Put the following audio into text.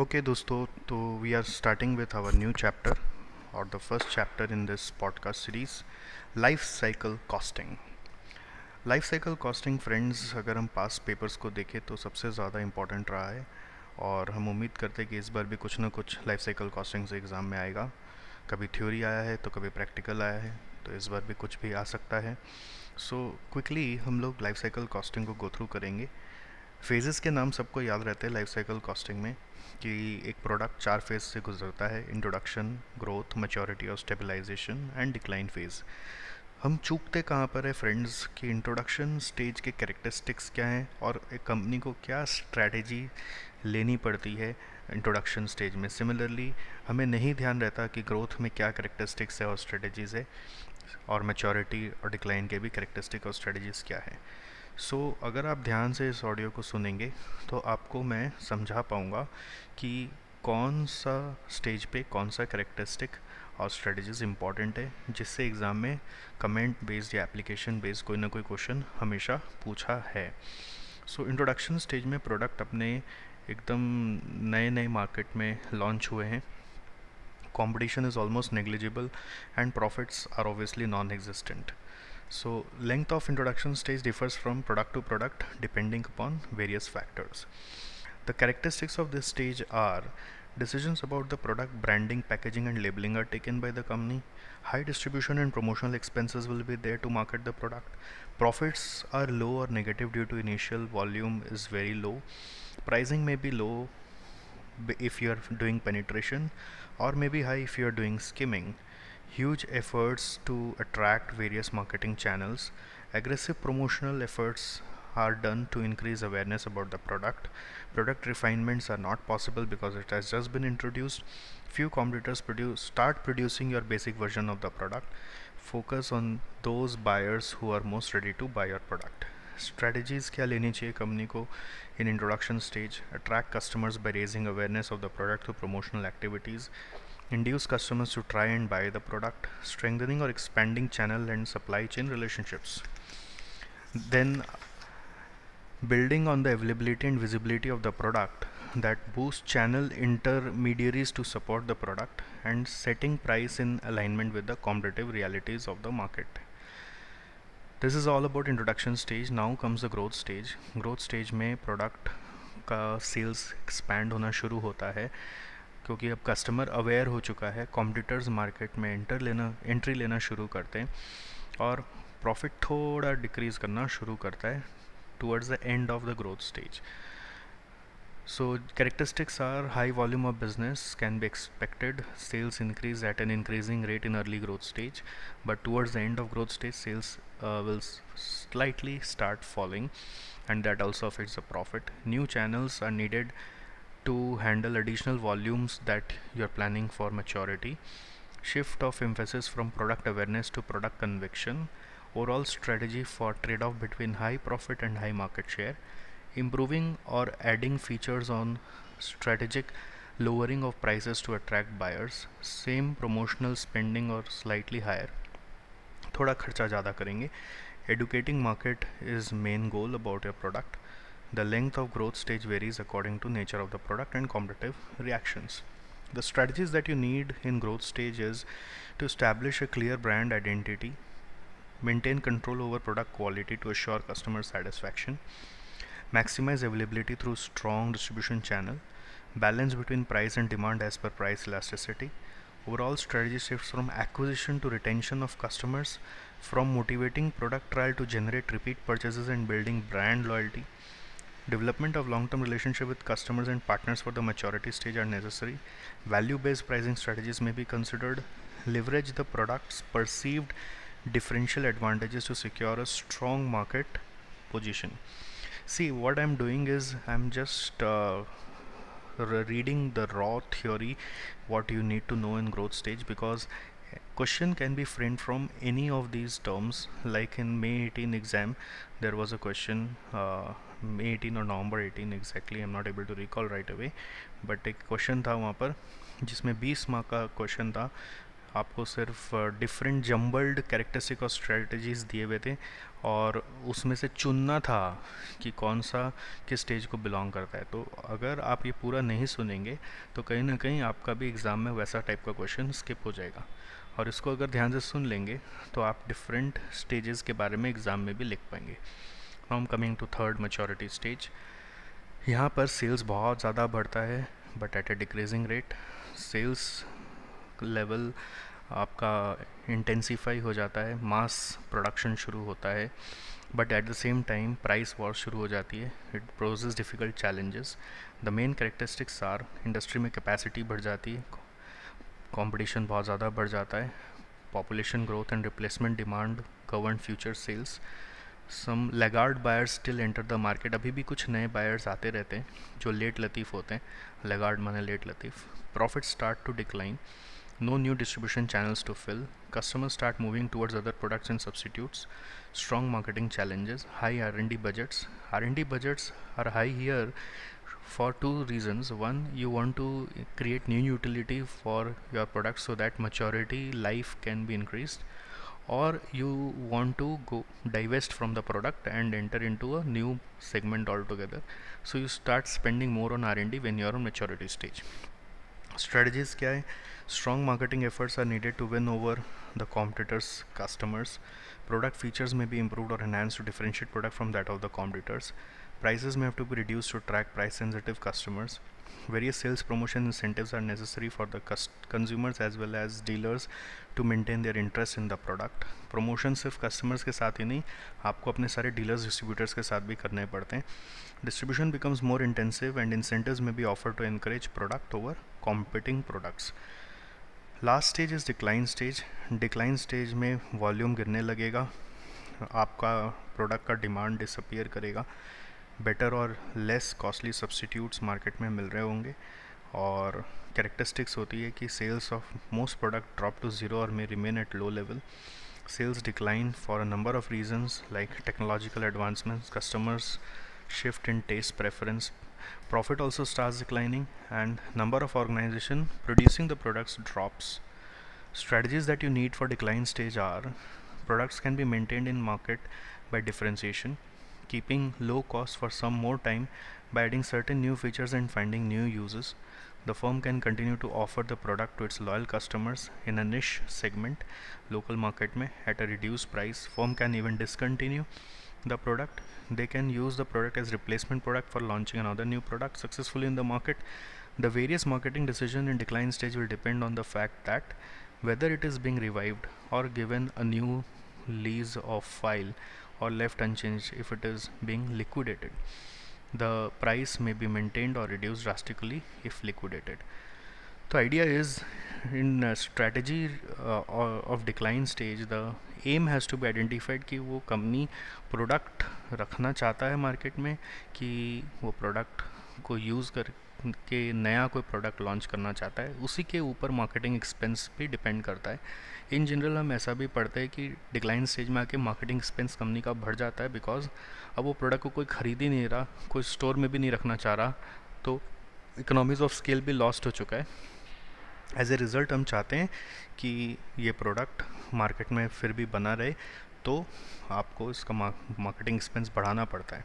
Okay, दोस्तों तो we are starting with our new chapter और the first chapter in this podcast series life cycle costing life cycle costing friends अगर हम पास papers को देखें तो सबसे ज़्यादा इंपॉर्टेंट रहा है और हम उम्मीद करते हैं कि इस बार भी कुछ ना कुछ लाइफ साइकिल कॉस्टिंग से एग्ज़ाम में आएगा। कभी थ्योरी आया है तो कभी प्रैक्टिकल आया है तो इस बार भी कुछ भी आ सकता है। सो so, क्विकली हम लोग लाइफ साइकिल कॉस्टिंग को गो थ्रू करेंगे। फेजेस के नाम सबको याद रहते हैं लाइफ साइकिल कॉस्टिंग में, कि एक प्रोडक्ट चार फ़ेज़ से गुजरता है इंट्रोडक्शन ग्रोथ मेचोरिटी और स्टेबलाइजेशन एंड डिक्लाइन फ़ेज़ हम चूकते कहाँ पर है फ्रेंड्स कि इंट्रोडक्शन स्टेज के कैरेक्टरिस्टिक्स क्या हैं और एक कंपनी को क्या स्ट्रैटेजी लेनी पड़ती है इंट्रोडक्शन स्टेज में. सिमिलरली हमें नहीं ध्यान रहता कि ग्रोथ में क्या करेक्टरिस्टिक्स है और स्ट्रेटजीज़ है और मेचोरिटी और डिक्लाइन के भी करेक्टरिस्टिक और स्ट्रेटजीज़ क्या है. सो so, अगर आप ध्यान से इस ऑडियो को सुनेंगे तो आपको मैं समझा पाऊँगा कि कौन सा स्टेज पे कौन सा करेक्टरिस्टिक और स्ट्रेटजीज इंपॉर्टेंट है जिससे एग्ज़ाम में कमेंट बेस्ड या एप्लीकेशन बेस्ड कोई ना कोई क्वेश्चन हमेशा पूछा है। सो इंट्रोडक्शन स्टेज में प्रोडक्ट अपने एकदम नए नए मार्केट में लॉन्च हुए हैं। Competition is almost negligible and profits are obviously non-existent so length of introduction stage differs from product to product depending upon various factors. The characteristics of this stage are decisions about the product branding, packaging and labeling are taken by the company. High distribution and promotional expenses will be there to market the product. Profits are low or negative due to initial volume is very low. Pricing may be low if you are doing penetration or maybe high if you are doing skimming huge efforts to attract various marketing channels. Aggressive promotional efforts are done to increase awareness about the product. Product refinements are not possible because it has just been introduced. Few competitors produce start producing your basic version of the product. Focus on those buyers who are most ready to buy your product. Strategies क्या लेनी चाहिए company को in introduction stage attract customers by raising awareness of the product through promotional activities Induce customers to try and buy the product, strengthening or expanding channel and supply chain relationships. Then building on the availability and visibility of the product that boosts channel intermediaries to support the product and setting price in alignment with the competitive realities of the market. This is all about introduction stage. Now comes the growth stage. Growth stage में product का sales expand होना शुरू होता है क्योंकि अब customer aware हो चुका है कॉम्पिटिटर्स मार्केट में एंटर लेना एंट्री लेना शुरू करते हैं और प्रॉफिट थोड़ा डिक्रीज़ करना शुरू करता है towards the end of the growth stage so characteristics are high volume of business can be expected sales increase at an increasing rate in early growth stage but towards the end of growth stage sales will slightly start following and that also affects a profit new channels are needed to handle additional volumes that you're planning for maturity shift of emphasis from product awareness to product conviction overall strategy for trade-off between high profit and high market share improving or adding features on strategic lowering of prices to attract buyers same promotional spending or slightly higher थोड़ा खर्चा ज़्यादा करेंगे educating market is main goal about your product the length of growth stage varies according to nature of the product and competitive reactions. The strategies that you need in growth stage is to establish a clear brand identity, maintain control over product quality to assure customer satisfaction, maximize availability through strong distribution channel, balance between price and demand as per price elasticity. Overall strategy shifts from acquisition to retention of customers, from motivating product trial to generate repeat purchases and building brand loyalty Development of long-term relationship with customers and partners for the maturity stage are necessary. Value-based pricing strategies may be considered. Leverage the product's perceived differential advantages to secure a strong market position. See, what I'm doing is I'm just uh, reading the raw theory, what you need to know in growth stage because question can be framed from any of these terms like in May 18 exam there was a question uh, May eighteen और नवंबर eighteen exactly I am not able to recall right away but एक question था वहाँ पर, जिसमें बीस mark का question था। आपको सिर्फ़ डिफरेंट जम्बल्ड कैरेक्टरिस्टिक और स्ट्रेटजीज़ दिए हुए थे और उसमें से चुनना था कि कौन सा किस स्टेज को बिलोंग करता है। तो अगर आप ये पूरा नहीं सुनेंगे तो कहीं ना कहीं आपका भी एग्ज़ाम में वैसा टाइप का क्वेश्चन स्किप हो जाएगा। और इसको अगर ध्यान से सुन लेंगे तो आप डिफरेंट स्टेजेस के बारे में एग्ज़ाम में भी लिख पाएँगे। हम coming to third maturity stage यहाँ पर सेल्स बहुत ज़्यादा बढ़ता है but at a decreasing rate sales level आपका इंटेंसीफाई हो जाता है मास प्रोडक्शन शुरू होता है but at the same time price war शुरू हो जाती है. It poses difficult challenges the main characteristics are industry में कैपेसिटी बढ़ जाती है कंपटीशन बहुत ज़्यादा बढ़ जाता है population growth and replacement demand govern future sales some laggard buyers still enter the market अभी भी कुछ नए बायर्स आते रहते हैं, जो लेट लतीफ़ होते हैं। लेगार्ड माने late Latif. Profit start to decline no new distribution channels to fill customer start moving towards other products and substitutes strong marketing challenges high R and D budgets R and D budgets are high here for two reasons one you want to create new utility for your products so that maturity life can be increased or you want to go divest from the product and enter into a new segment altogether. So you start spending more on r&d when you are on maturity stage. Strategies kya hai strong marketing efforts are needed to win over the competitors customers. Product features may be improved or enhanced to differentiate product from that of the competitors. Prices may have to be reduced to attract price sensitive customers various sales promotion incentives are necessary for the consumers as well as dealers to maintain their interest in the product promotion सिर्फ़ customers के साथ ही नहीं आपको अपने सारे dealers distributors के साथ भी करने पड़ते हैं distribution becomes more intensive and incentives may be offered to encourage product over competing products last stage is decline stage decline stage में वॉल्यूम गिरने लगेगा आपका प्रोडक्ट का डिमांड डिसअपियर करेगा बेटर और लेस कॉस्टली सब्सटीट्यूट्स मार्केट में मिल रहे होंगे। और करेक्टरिस्टिक्स होती है कि sales of most product drop to zero और may remain at low level sales decline for a number of reasons like technological advancements customers shift in taste preference profit also starts declining and number of organization producing the products drops strategies that you need for decline stage are products can be maintain in market by differentiation keeping low cost for some more time by adding certain new features and finding new uses. The firm can continue to offer the product to its loyal customers in a niche segment, local market mein, at a reduced price. Firm can even discontinue the product. They can use the product as replacement product for launching another new product successfully in the market. The various marketing decision in decline stage will depend on the fact that whether it is being revived or given a new lease of file or left unchanged if it is being liquidated. The price may be maintained or reduced drastically if liquidated. The idea is in strategy uh, of decline stage the aim has to be identified कि वो company product रखना चाहता है market में कि वो product को use कर के नया कोई प्रोडक्ट लॉन्च करना चाहता है, उसी के ऊपर मार्केटिंग एक्सपेंस भी डिपेंड करता है। इन जनरल हम ऐसा भी पढ़ते हैं कि डिक्लाइन स्टेज में आके मार्केटिंग एक्सपेंस कंपनी का बढ़ जाता है बिकॉज़ अब वो प्रोडक्ट को कोई ख़रीद ही नहीं रहा, कोई स्टोर में भी नहीं रखना चाह रहा तो इकोनॉमीज ऑफ़ स्केल भी लॉस्ट हो चुका है। एज ए रिज़ल्ट हम चाहते हैं कि ये प्रोडक्ट मार्केट में फिर भी बना रहे तो आपको इसका मार्केटिंग एक्सपेंस बढ़ाना पड़ता है।